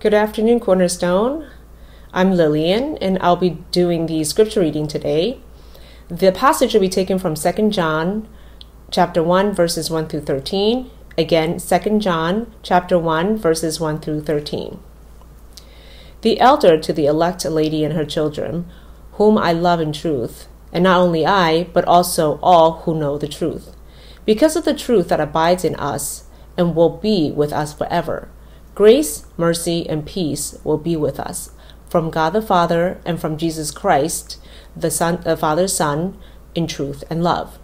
Good afternoon, Cornerstone. I'm Lillian, and I'll be doing the scripture reading today. The passage will be taken from 2 John chapter 1 verses 1 through 13. Again, 2 John chapter 1 verses 1 through 13. The elder to the elect lady and her children, whom I love in truth, and not only I, but also all who know the truth. Because of the truth that abides in us and will be with us forever. Grace, mercy, and peace will be with us from God the Father and from Jesus Christ, the Son, the Father's Son, in truth and love.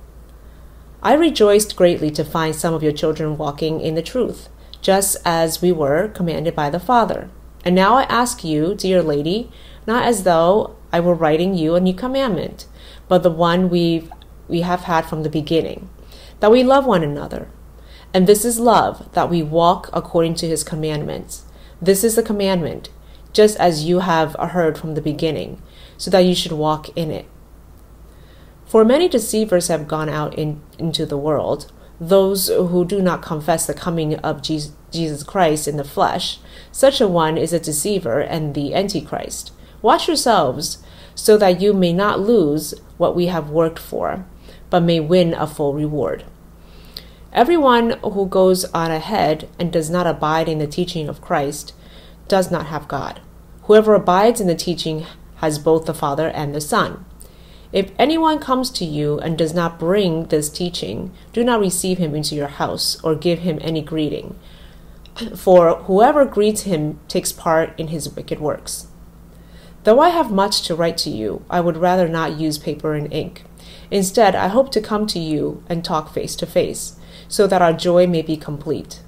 I rejoiced greatly to find some of your children walking in the truth, just as we were commanded by the Father. And now I ask you, dear lady, not as though I were writing you a new commandment, but the one we've, we have had from the beginning, that we love one another. And this is love, that we walk according to his commandments. This is the commandment, just as you have heard from the beginning, so that you should walk in it. For many deceivers have gone out in, into the world, those who do not confess the coming of Jesus Christ in the flesh. Such a one is a deceiver and the Antichrist. Watch yourselves, so that you may not lose what we have worked for, but may win a full reward. Everyone who goes on ahead and does not abide in the teaching of Christ does not have God. Whoever abides in the teaching has both the Father and the Son. If anyone comes to you and does not bring this teaching, do not receive him into your house or give him any greeting. For whoever greets him takes part in his wicked works. Though I have much to write to you, I would rather not use paper and ink. Instead, I hope to come to you and talk face to face, so that our joy may be complete.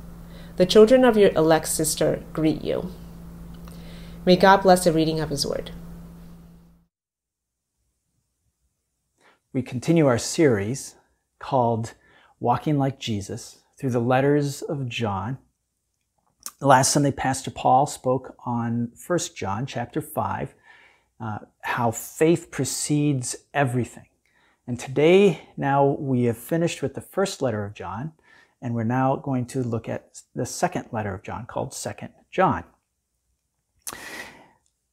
The children of your elect sister greet you. May God bless the reading of his word. we continue our series called Walking Like Jesus through the letters of John. Last Sunday, Pastor Paul spoke on 1 John chapter 5, uh, how faith precedes everything. And today, now we have finished with the first letter of John, and we're now going to look at the second letter of John called 2 John.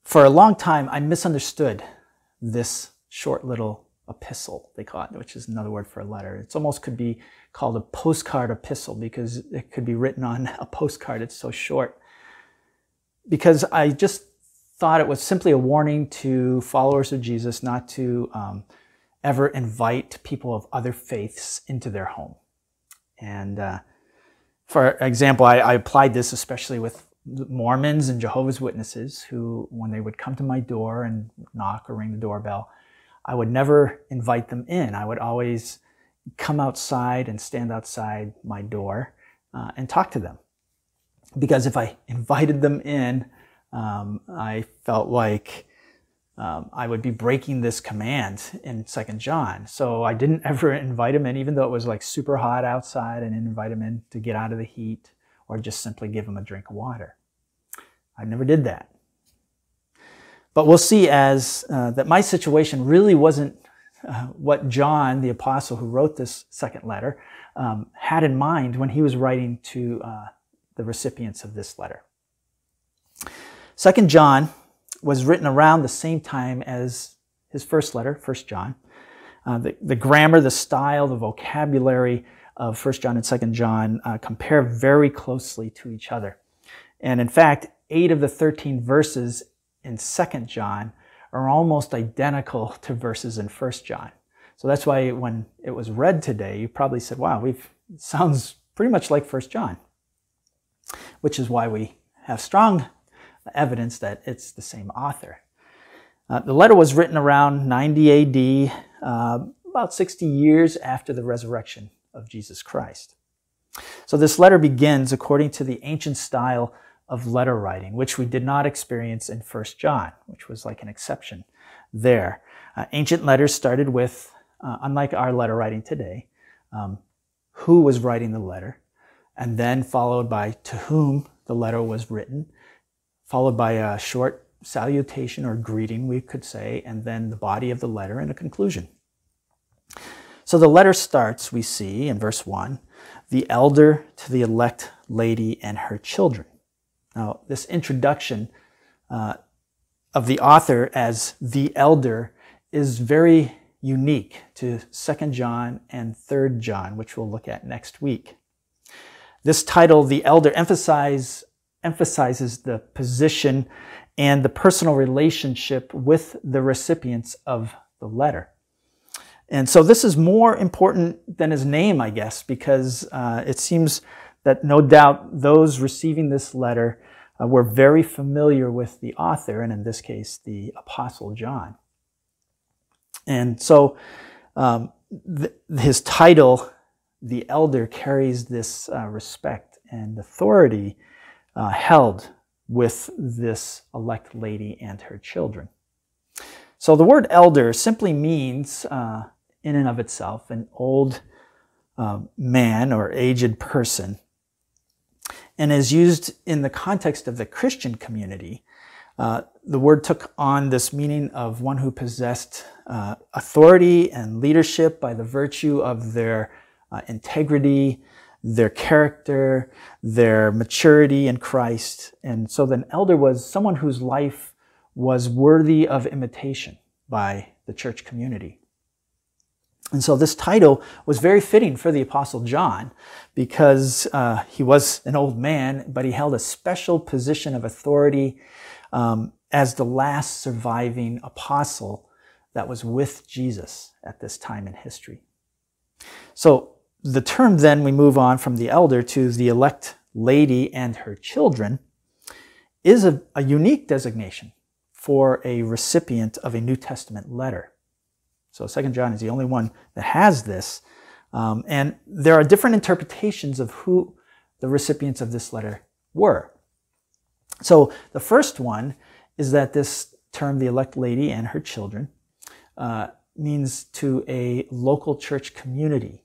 For a long time, I misunderstood this short little epistle, they call it, which is another word for a letter. It almost could be called a postcard epistle because it could be written on a postcard. It's so short. Because I just thought it was simply a warning to followers of Jesus not to um, ever invite people of other faiths into their home. And uh, for example, I, I applied this especially with Mormons and Jehovah's Witnesses who, when they would come to my door and knock or ring the doorbell, I would never invite them in. I would always come outside and stand outside my door uh, and talk to them. Because if I invited them in, um, I felt like um, I would be breaking this command in Second John. So I didn't ever invite him in, even though it was like super hot outside. and invite him in to get out of the heat or just simply give him a drink of water. I never did that. But we'll see as uh, that my situation really wasn't uh, what John, the apostle who wrote this second letter, um, had in mind when he was writing to uh, the recipients of this letter. Second John was written around the same time as his first letter, First John. Uh, the, the, grammar, the style, the vocabulary of First John and Second John uh, compare very closely to each other. And in fact, eight of the 13 verses in Second John are almost identical to verses in First John. So that's why when it was read today, you probably said, wow, we've sounds pretty much like First John, which is why we have strong evidence that it's the same author. Uh, the letter was written around 90 AD, uh, about 60 years after the resurrection of Jesus Christ. So this letter begins according to the ancient style of letter writing, which we did not experience in First John, which was like an exception there. Uh, ancient letters started with, uh, unlike our letter writing today, um, who was writing the letter, and then followed by to whom the letter was written, followed by a short salutation or greeting, we could say, and then the body of the letter and a conclusion. So the letter starts, we see in verse 1, the elder to the elect lady and her children. Now, this introduction uh, of the author as the elder is very unique to 2nd John and 3rd John, which we'll look at next week. This title, The Elder, emphasize, emphasizes the position and the personal relationship with the recipients of the letter. And so this is more important than his name, I guess, because uh, it seems that no doubt those receiving this letter uh, were very familiar with the author, and in this case, the Apostle John. And so um, th- his title, the elder, carries this uh, respect and authority uh, held with this elect lady and her children. So the word elder simply means, uh, in and of itself, an old uh, man or aged person and is used in the context of the Christian community. Uh, the word took on this meaning of one who possessed uh, authority and leadership by the virtue of their uh, integrity, their character, their maturity in Christ. And so the elder was someone whose life was worthy of imitation by the church community. And so this title was very fitting for the Apostle John because uh, he was an old man, but he held a special position of authority um, as the last surviving apostle that was with Jesus at this time in history. So the term then, we move on from the elder to the elect lady and her children, is a, a unique designation for a recipient of a New Testament letter. So Second John is the only one that has this. Um, and there are different interpretations of who the recipients of this letter were. So the first one is that this term, the elect lady and her children, uh, means to a local church community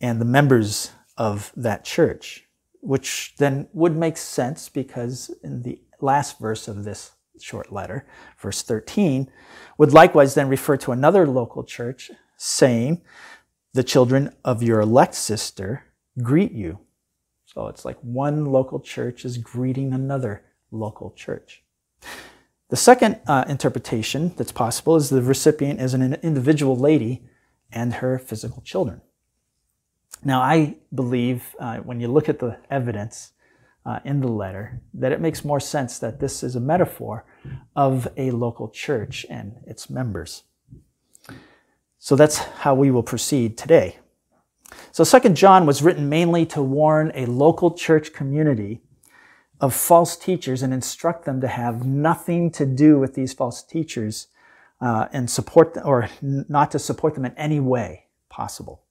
and the members of that church, which then would make sense because in the last verse of this short letter, verse 13, would likewise then refer to another local church saying, The children of your elect sister greet you. So it's like one local church is greeting another local church. The second uh, interpretation that's possible is the recipient is an individual lady and her physical children. Now, I believe uh, when you look at the evidence, uh, in the letter that it makes more sense that this is a metaphor of a local church and its members. So that's how we will proceed today. So, Second John was written mainly to warn a local church community of false teachers and instruct them to have nothing to do with these false teachers uh, and support them, or not to support them in any way possible.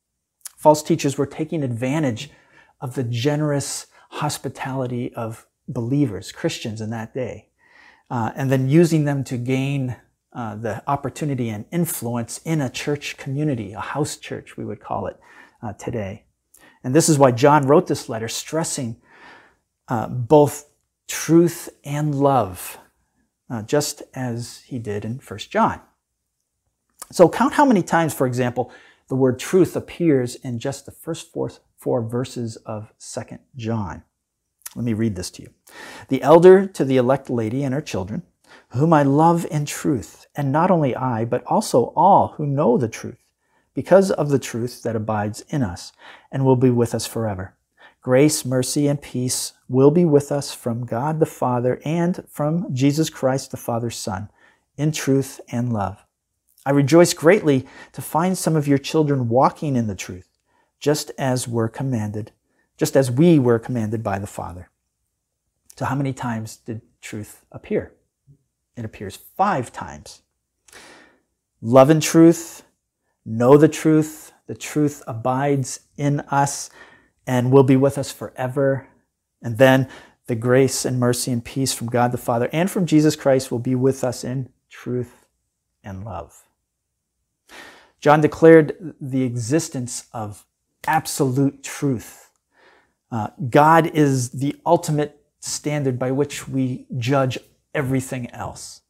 False teachers were taking advantage of the generous hospitality of believers, Christians in that day, uh, and then using them to gain uh, the opportunity and influence in a church community, a house church, we would call it uh, today. And this is why John wrote this letter, stressing uh, both truth and love, uh, just as he did in 1 John. So count how many times, for example, the word truth appears in just the first four, four verses of 2 John. Let me read this to you. The elder to the elect lady and her children, whom I love in truth, and not only I, but also all who know the truth, because of the truth that abides in us and will be with us forever. Grace, mercy, and peace will be with us from God the Father and from Jesus Christ the Father's Son, in truth and love. I rejoice greatly to find some of your children walking in the truth just as were commanded, just as we were commanded by the Father. So, how many times did truth appear? It appears five times. Love and truth, know the truth, the truth abides in us and will be with us forever. And then the grace and mercy and peace from God the Father and from Jesus Christ will be with us in truth and love. John declared the existence of absolute truth. Uh, God is the ultimate standard by which we judge everything else.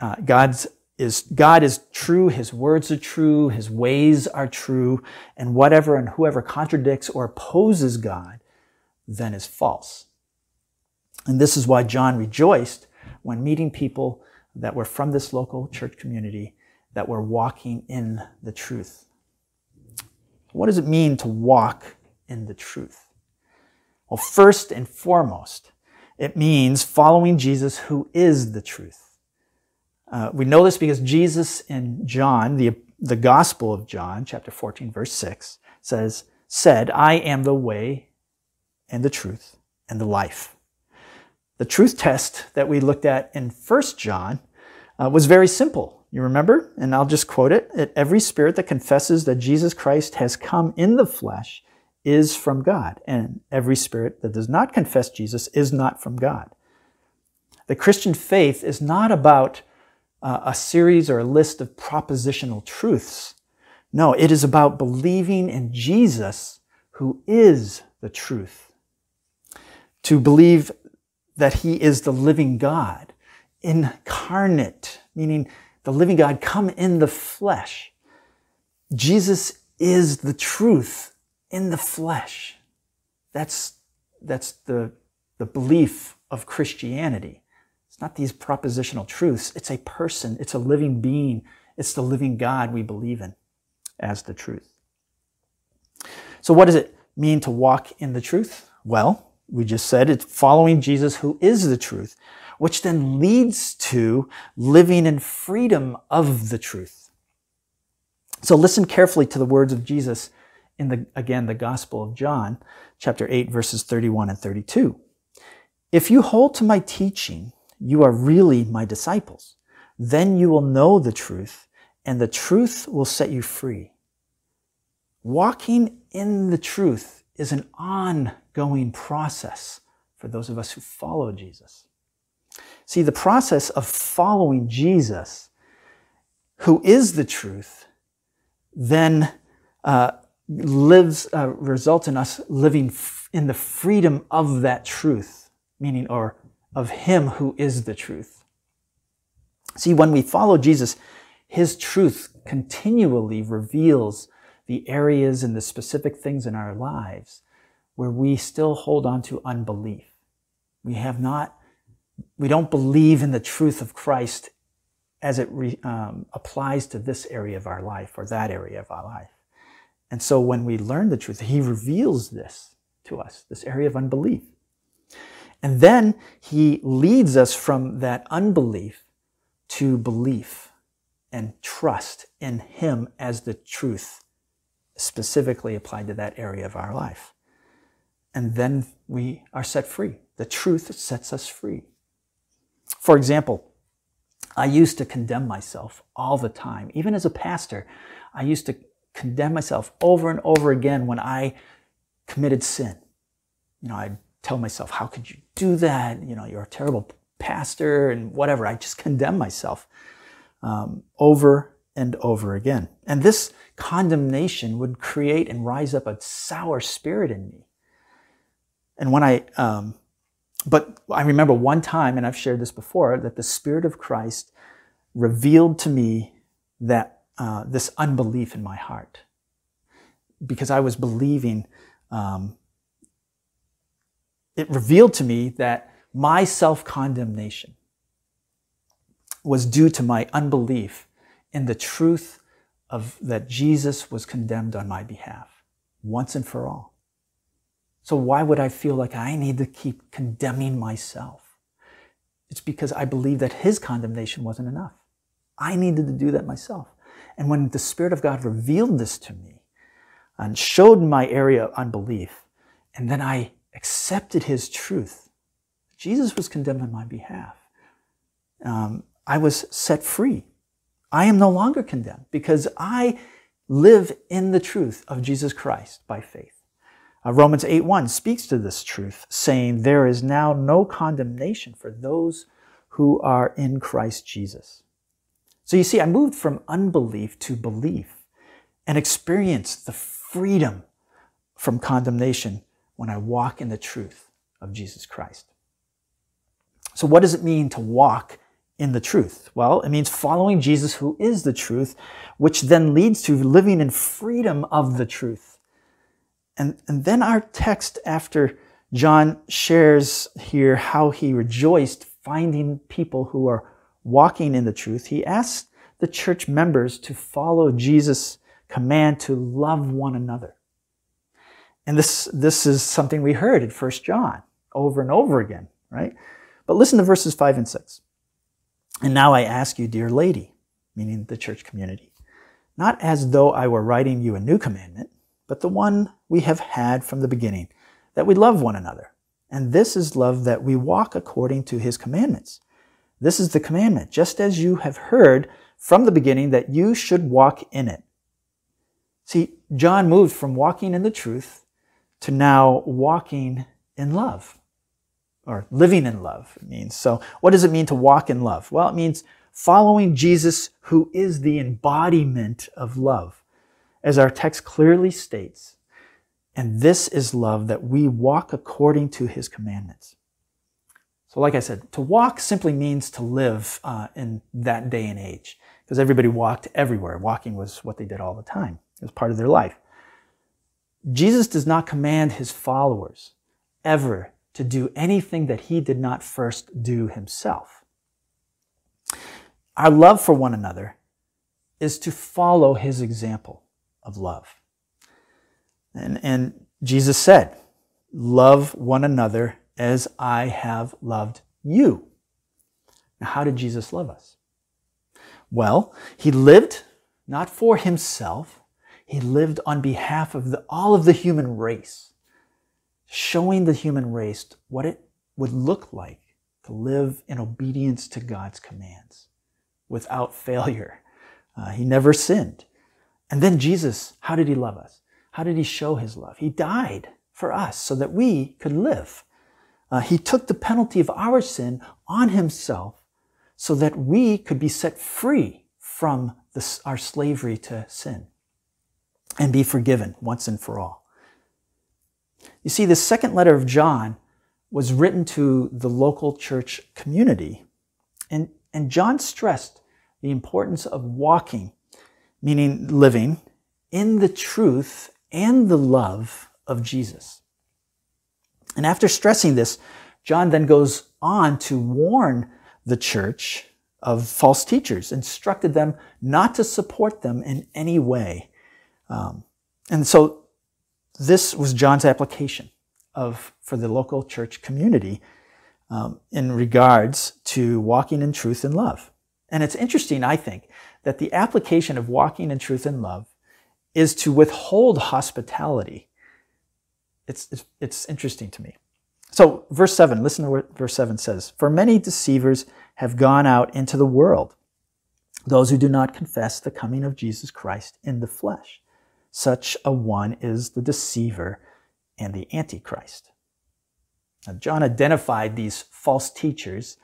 Uh, God's is God is true, His words are true, His ways are true, and whatever and whoever contradicts or opposes God then is false. And this is why John rejoiced when meeting people that were from this local church community that were walking in the truth. What does it mean to walk in the truth? Well, first and foremost, it means following Jesus who is the truth. Uh, we know this because Jesus in John, the, the Gospel of John, chapter 14, verse 6, says, said, I am the way and the truth and the life. The truth test that we looked at in 1 John uh, was very simple. You remember? And I'll just quote it. Every spirit that confesses that Jesus Christ has come in the flesh is from God, and every spirit that does not confess Jesus is not from God. The Christian faith is not about uh, a series or a list of propositional truths. No, it is about believing in Jesus, who is the truth. To believe that he is the living God, incarnate, meaning the living God come in the flesh. Jesus is the truth in the flesh. That's, that's the, the belief of Christianity. It's not these propositional truths. It's a person. It's a living being. It's the living God we believe in as the truth. So what does it mean to walk in the truth? Well, we just said it's following Jesus who is the truth, which then leads to living in freedom of the truth. So listen carefully to the words of Jesus in the, again, the Gospel of John, chapter 8, verses 31 and 32. If you hold to my teaching, you are really my disciples. Then you will know the truth, and the truth will set you free. Walking in the truth is an ongoing process for those of us who follow Jesus. See, the process of following Jesus, who is the truth, then uh, lives uh, results in us living f- in the freedom of that truth, meaning or of Him who is the truth. See, when we follow Jesus, His truth continually reveals the areas and the specific things in our lives where we still hold on to unbelief. We have not, we don't believe in the truth of Christ as it re, um, applies to this area of our life or that area of our life. And so when we learn the truth, he reveals this to us, this area of unbelief. And then he leads us from that unbelief to belief and trust in him as the truth specifically applied to that area of our life. And then we are set free. The truth sets us free. For example, I used to condemn myself all the time. Even as a pastor, I used to condemn myself over and over again when I committed sin. You know, I'd tell myself, how could you do that? You know, you're a terrible pastor and whatever. I just condemn myself um, over and over again. And this condemnation would create and rise up a sour spirit in me. And when I, um, but I remember one time, and I've shared this before, that the Spirit of Christ revealed to me that uh, this unbelief in my heart because I was believing. Um, it revealed to me that my self condemnation was due to my unbelief in the truth of that Jesus was condemned on my behalf once and for all. So why would I feel like I need to keep condemning myself? It's because I believe that his condemnation wasn't enough. I needed to do that myself. And when the Spirit of God revealed this to me and showed my area of unbelief, and then I accepted His truth, Jesus was condemned on my behalf. Um, I was set free. I am no longer condemned because I live in the truth of Jesus Christ by faith. Uh, Romans 8:1 speaks to this truth, saying, There is now no condemnation for those who are in Christ Jesus. So you see, I moved from unbelief to belief and experienced the freedom from condemnation when I walk in the truth of Jesus Christ. So what does it mean to walk in the truth? Well, it means following Jesus who is the truth, which then leads to living in freedom of the truth. And, and then our text after John shares here how he rejoiced finding people who are walking in the truth. He asks the church members to follow Jesus' command to love one another. And this, this is something we heard in 1 John over and over again, right? But listen to verses 5 and 6. And now I ask you, dear lady, meaning the church community, not as though I were writing you a new commandment, but the one we have had from the beginning, that we love one another. And this is love that we walk according to his commandments. This is the commandment, just as you have heard from the beginning that you should walk in it. See, John moved from walking in the truth to now walking in love or living in love. It means so. What does it mean to walk in love? Well, it means following Jesus, who is the embodiment of love, as our text clearly states. And this is love that we walk according to his commandments. So, like I said, to walk simply means to live uh, in that day and age, because everybody walked everywhere. Walking was what they did all the time, it was part of their life. Jesus does not command his followers ever to do anything that he did not first do himself. Our love for one another is to follow his example of love. And, and Jesus said, Love one another as I have loved you. Now, how did Jesus love us? Well, he lived not for himself, he lived on behalf of the, all of the human race, showing the human race what it would look like to live in obedience to God's commands without failure. Uh, he never sinned. And then Jesus, how did he love us? How did he show his love? He died for us so that we could live. Uh, he took the penalty of our sin on himself so that we could be set free from our slavery to sin and be forgiven once and for all. You see, the second letter of John was written to the local church community. And, and John stressed the importance of walking, meaning living, in the truth and the love of Jesus. And after stressing this, John then goes on to warn the church of false teachers, instructed them not to support them in any way um, and so this was John's application of for the local church community um, in regards to walking in truth and love. And it's interesting, I think, that the application of walking in truth and love is to withhold hospitality. It's, it's, it's interesting to me. So, verse 7, listen to what verse 7 says. For many deceivers have gone out into the world, those who do not confess the coming of Jesus Christ in the flesh. Such a one is the deceiver and the antichrist. Now, John identified these false teachers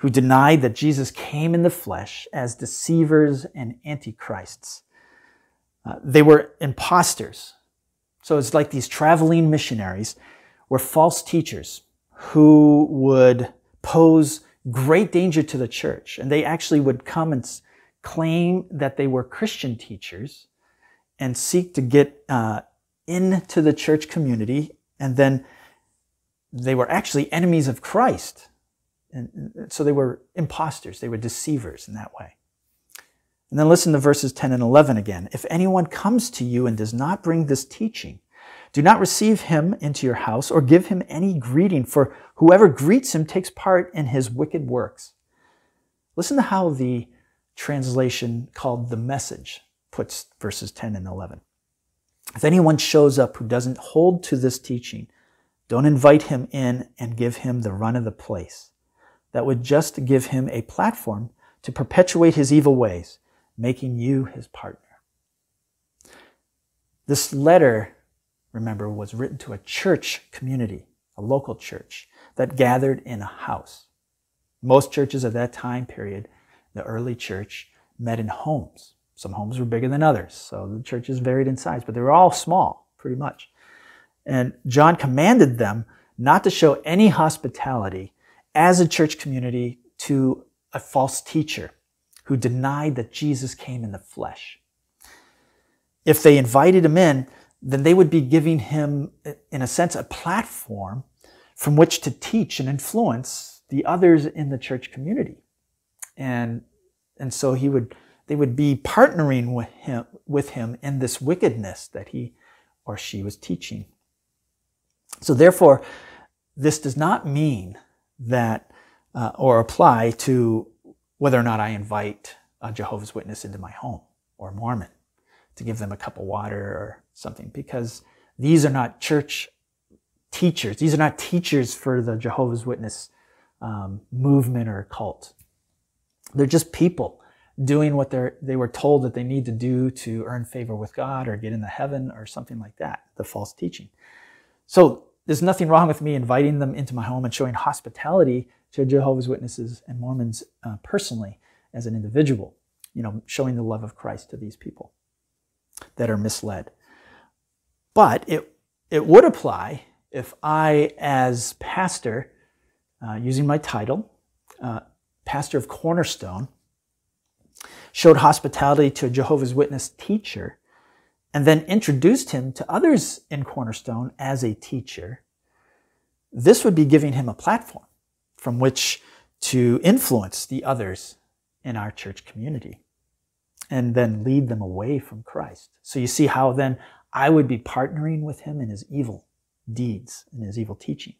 who denied that Jesus came in the flesh as deceivers and antichrists. Uh, they were imposters. So it's like these traveling missionaries were false teachers who would pose great danger to the church. And they actually would come and claim that they were Christian teachers and seek to get uh, into the church community. And then they were actually enemies of Christ. And so they were imposters, they were deceivers in that way. And then listen to verses 10 and 11 again. If anyone comes to you and does not bring this teaching, do not receive him into your house or give him any greeting, for whoever greets him takes part in his wicked works. Listen to how the translation called the message puts verses 10 and 11. If anyone shows up who doesn't hold to this teaching, don't invite him in and give him the run of the place. That would just give him a platform to perpetuate his evil ways, making you his partner. This letter, remember, was written to a church community, a local church that gathered in a house. Most churches of that time period, the early church, met in homes. Some homes were bigger than others, so the churches varied in size, but they were all small, pretty much. And John commanded them not to show any hospitality as a church community to a false teacher who denied that Jesus came in the flesh. If they invited him in, then they would be giving him, in a sense, a platform from which to teach and influence the others in the church community. And, and so he would, they would be partnering with him, with him in this wickedness that he or she was teaching. So therefore, this does not mean that, uh, or apply to whether or not I invite a Jehovah's Witness into my home or Mormon to give them a cup of water or something, because these are not church teachers. These are not teachers for the Jehovah's Witness um, movement or cult. They're just people doing what they they were told that they need to do to earn favor with God or get into heaven or something like that, the false teaching. So there's nothing wrong with me inviting them into my home and showing hospitality to Jehovah's Witnesses and Mormons uh, personally as an individual, you know, showing the love of Christ to these people that are misled. But it, it would apply if I, as pastor, uh, using my title, uh, pastor of Cornerstone, showed hospitality to a Jehovah's Witness teacher, and then introduced him to others in Cornerstone as a teacher, this would be giving him a platform from which to influence the others in our church community and then lead them away from Christ. So you see how then I would be partnering with him in his evil deeds and his evil teaching.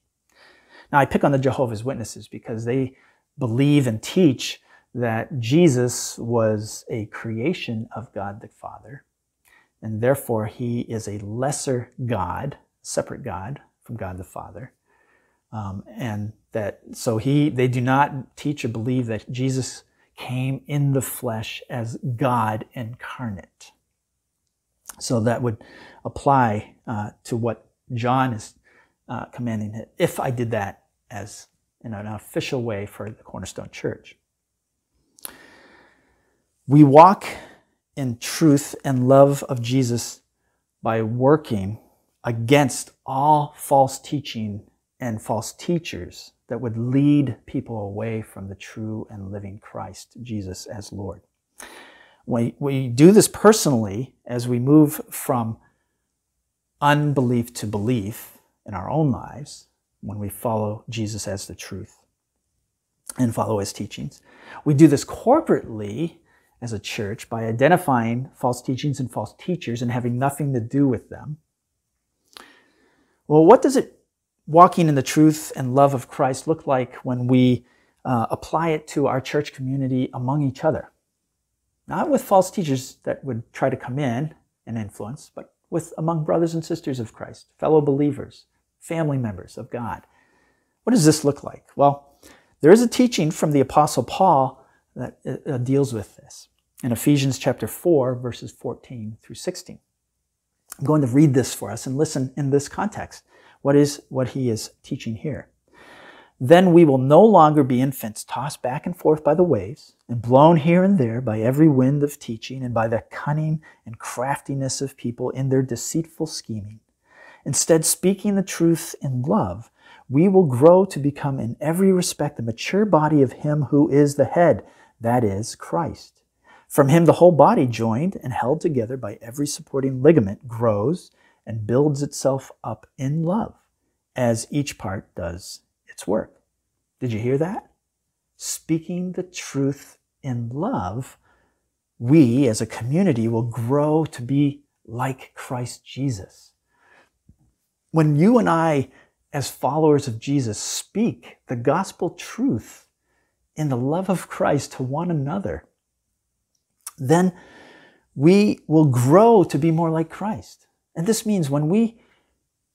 Now, I pick on the Jehovah's Witnesses because they believe and teach that Jesus was a creation of God the Father, and therefore he is a lesser God, separate God from God the Father. Um, and that so he they do not teach or believe that Jesus came in the flesh as God incarnate. So that would apply uh, to what John is uh, commanding it if I did that as in an official way for the Cornerstone Church. We walk in truth and love of Jesus by working against all false teaching and false teachers that would lead people away from the true and living Christ, Jesus as Lord. We, we do this personally as we move from unbelief to belief in our own lives when we follow Jesus as the truth and follow his teachings. We do this corporately as a church by identifying false teachings and false teachers and having nothing to do with them. Well, what does it walking in the truth and love of Christ look like when we uh, apply it to our church community among each other? Not with false teachers that would try to come in and influence, but with among brothers and sisters of Christ, fellow believers, family members of God. What does this look like? Well, there is a teaching from the Apostle Paul that uh, deals with this in Ephesians chapter 4, verses 14 through 16. I'm going to read this for us and listen in this context. What is what he is teaching here? Then we will no longer be infants tossed back and forth by the waves and blown here and there by every wind of teaching and by the cunning and craftiness of people in their deceitful scheming. Instead, speaking the truth in love, we will grow to become in every respect the mature body of Him who is the head, that is, Christ. From Him, the whole body, joined and held together by every supporting ligament, grows and builds itself up in love as each part does its work. Did you hear that? Speaking the truth in love, we as a community will grow to be like Christ Jesus. When you and I, as followers of Jesus, speak the gospel truth in the love of Christ to one another, then we will grow to be more like Christ. And this means when we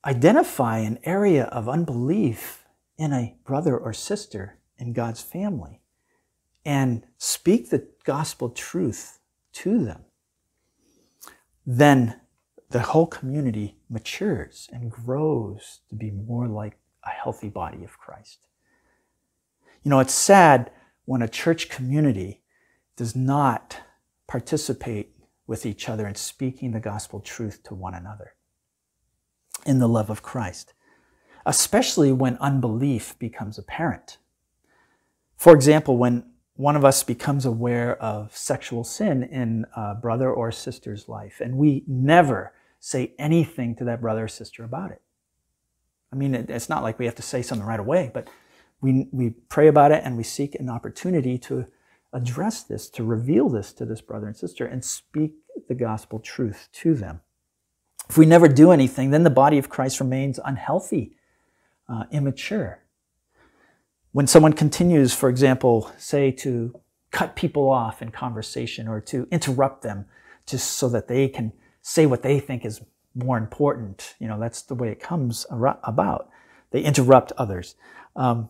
identify an area of unbelief in a brother or sister in God's family and speak the gospel truth to them, then the whole community matures and grows to be more like a healthy body of Christ. You know, it's sad when a church community does not participate with each other in speaking the gospel truth to one another in the love of Christ especially when unbelief becomes apparent. For example, when one of us becomes aware of sexual sin in a brother or sister's life, and we never say anything to that brother or sister about it. I mean, it's not like we have to say something right away, but we, we pray about it and we seek an opportunity to address this, to reveal this to this brother and sister and speak the gospel truth to them. If we never do anything, then the body of Christ remains unhealthy, uh, immature. When someone continues, for example, say to cut people off in conversation or to interrupt them just so that they can say what they think is more important, you know, that's the way it comes about. They interrupt others. Um,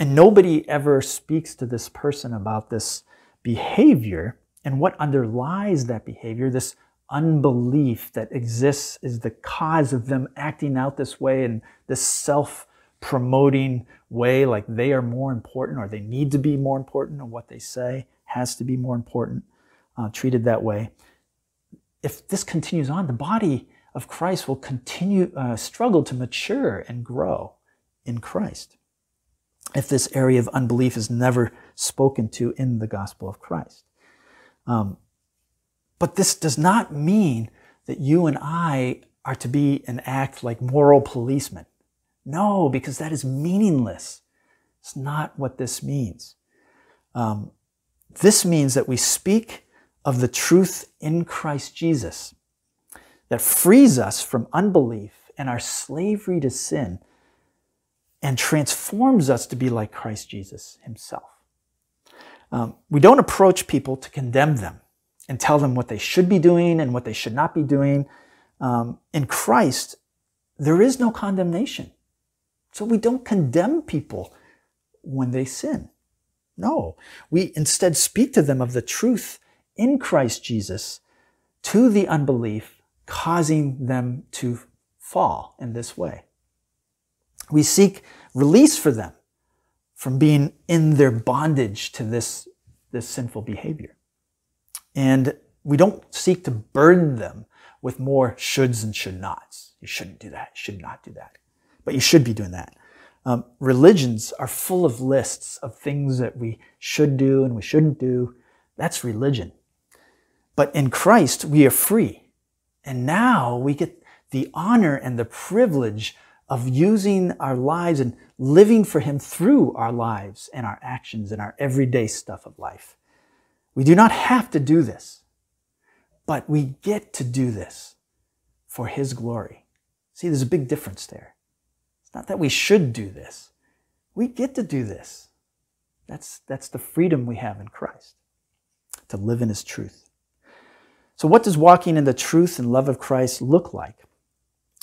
and nobody ever speaks to this person about this behavior and what underlies that behavior, this unbelief that exists is the cause of them acting out this way and this self promoting way, like they are more important or they need to be more important or what they say has to be more important, uh, treated that way. If this continues on, the body of Christ will continue, uh, struggle to mature and grow in Christ. If this area of unbelief is never spoken to in the gospel of Christ. Um, but this does not mean that you and I are to be and act like moral policemen. No, because that is meaningless. It's not what this means. Um, this means that we speak of the truth in Christ Jesus that frees us from unbelief and our slavery to sin and transforms us to be like Christ Jesus himself. Um, we don't approach people to condemn them and tell them what they should be doing and what they should not be doing. Um, in Christ, there is no condemnation. So we don't condemn people when they sin. No, we instead speak to them of the truth in Christ Jesus to the unbelief, causing them to fall in this way. We seek release for them from being in their bondage to this, this sinful behavior. And we don't seek to burden them with more shoulds and should nots. You shouldn't do that. You should not do that. But you should be doing that. Um, religions are full of lists of things that we should do and we shouldn't do. That's religion. But in Christ, we are free. And now we get the honor and the privilege of using our lives and living for Him through our lives and our actions and our everyday stuff of life. We do not have to do this, but we get to do this for His glory. See, there's a big difference there. It's not that we should do this. We get to do this. That's, that's the freedom we have in Christ, to live in His truth. So, what does walking in the truth and love of Christ look like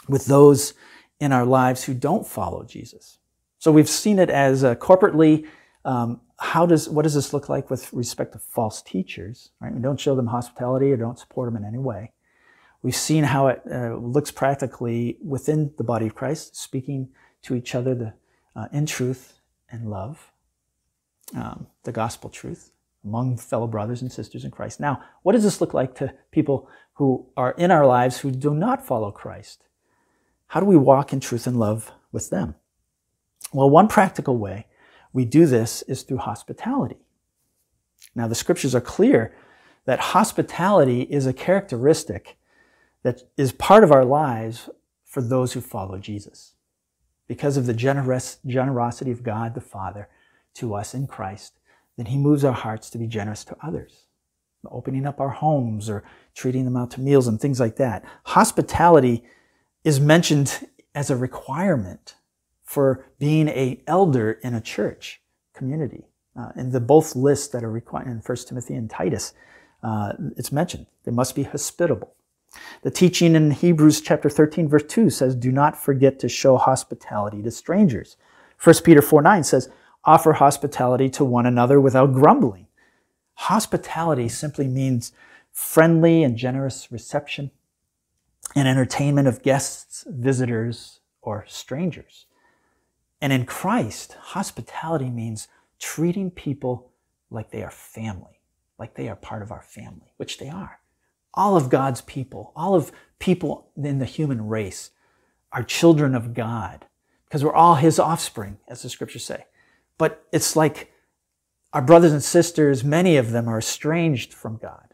with those in our lives who don't follow Jesus? So, we've seen it as uh, corporately um, how does what does this look like with respect to false teachers? Right, we don't show them hospitality or don't support them in any way. We've seen how it uh, looks practically within the body of Christ, speaking to each other the, uh, in truth and love, um, the gospel truth among fellow brothers and sisters in Christ. Now, what does this look like to people who are in our lives who do not follow Christ? How do we walk in truth and love with them? Well, one practical way we do this is through hospitality. Now, the scriptures are clear that hospitality is a characteristic that is part of our lives for those who follow Jesus. Because of the generous, generosity of God the Father to us in Christ, then He moves our hearts to be generous to others, opening up our homes or treating them out to meals and things like that. Hospitality is mentioned as a requirement for being a elder in a church community. Uh, in the both lists that are required in 1 Timothy and Titus, uh, it's mentioned. They must be hospitable. The teaching in Hebrews chapter 13, verse 2 says, Do not forget to show hospitality to strangers. 1 Peter 4 9 says, Offer hospitality to one another without grumbling. Hospitality simply means friendly and generous reception and entertainment of guests, visitors, or strangers. And in Christ, hospitality means treating people like they are family, like they are part of our family, which they are. All of God's people, all of people in the human race are children of God because we're all his offspring, as the scriptures say. But it's like our brothers and sisters, many of them are estranged from God.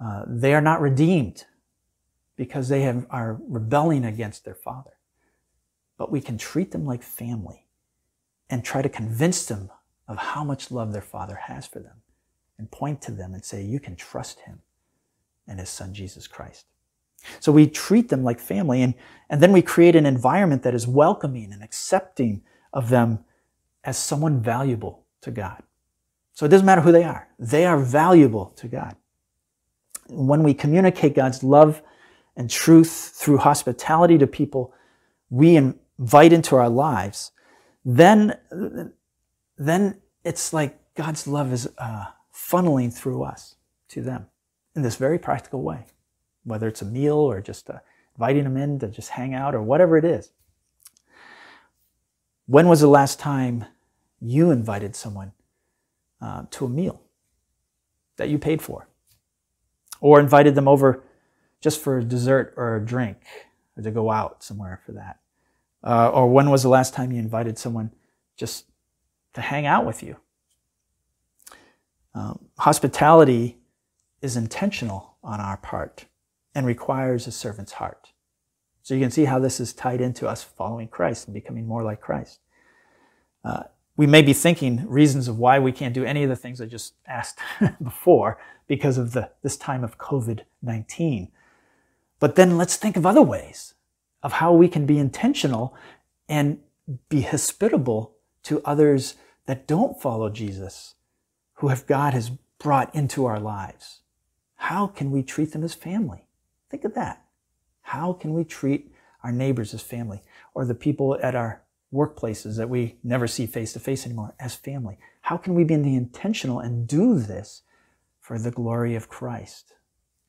Uh, they are not redeemed. Because they have, are rebelling against their father. But we can treat them like family and try to convince them of how much love their father has for them and point to them and say, You can trust him and his son, Jesus Christ. So we treat them like family and, and then we create an environment that is welcoming and accepting of them as someone valuable to God. So it doesn't matter who they are. They are valuable to God. When we communicate God's love and truth through hospitality to people we invite into our lives, then, then it's like God's love is uh, funneling through us to them in this very practical way, whether it's a meal or just uh, inviting them in to just hang out or whatever it is. When was the last time you invited someone uh, to a meal that you paid for? Or invited them over just for a dessert or a drink or to go out somewhere for that? Uh, or when was the last time you invited someone just to hang out with you? Um, hospitality is intentional on our part and requires a servant's heart. So you can see how this is tied into us following Christ and becoming more like Christ. Uh, we may be thinking reasons of why we can't do any of the things I just asked before because of the, this time of COVID 19. But then let's think of other ways of how we can be intentional and be hospitable to others that don't follow Jesus, who have God has brought into our lives. How can we treat them as family? Think of that. How can we treat our neighbors as family or the people at our workplaces that we never see face to face anymore as family? How can we be in the intentional and do this for the glory of Christ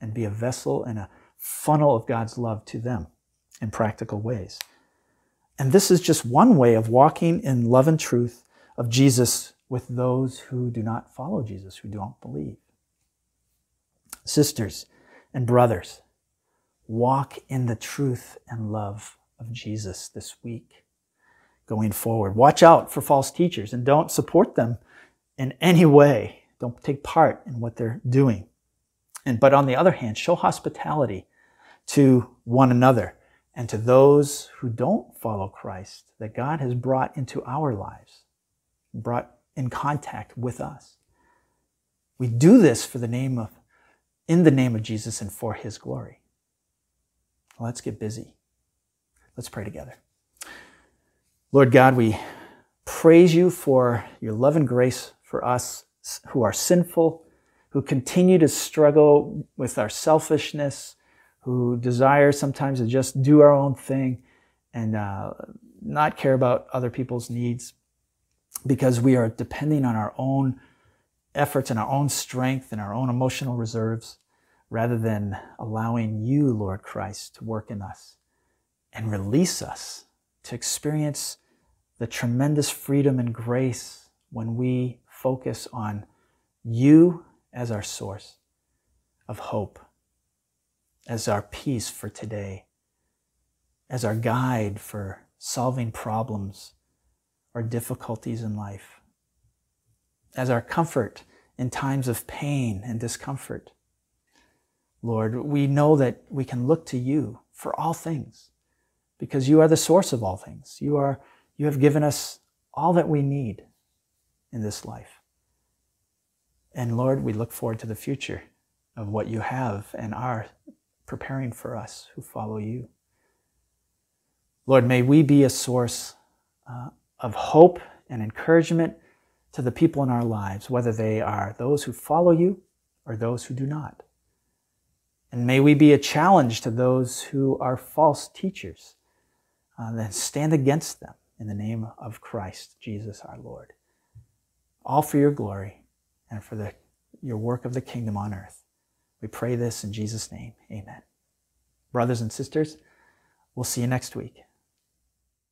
and be a vessel and a funnel of God's love to them in practical ways? And this is just one way of walking in love and truth of Jesus with those who do not follow Jesus, who don't believe. Sisters and brothers, walk in the truth and love of Jesus this week going forward. Watch out for false teachers and don't support them in any way. Don't take part in what they're doing. And, but on the other hand, show hospitality to one another and to those who don't follow Christ that God has brought into our lives, brought in contact with us. We do this for the name of, in the name of Jesus and for his glory. Let's get busy. Let's pray together. Lord God, we praise you for your love and grace for us who are sinful, who continue to struggle with our selfishness, who desire sometimes to just do our own thing and uh, not care about other people's needs because we are depending on our own efforts and our own strength and our own emotional reserves rather than allowing you, Lord Christ, to work in us and release us to experience the tremendous freedom and grace when we focus on you as our source of hope, as our peace for today, as our guide for solving problems or difficulties in life, as our comfort in times of pain and discomfort Lord, we know that we can look to you for all things because you are the source of all things. You are, you have given us all that we need in this life. And Lord, we look forward to the future of what you have and are preparing for us who follow you. Lord, may we be a source uh, of hope and encouragement to the people in our lives, whether they are those who follow you or those who do not. And may we be a challenge to those who are false teachers, uh, then stand against them in the name of Christ, Jesus our Lord. All for your glory and for the, your work of the kingdom on earth. We pray this in Jesus' name. Amen. Brothers and sisters, we'll see you next week.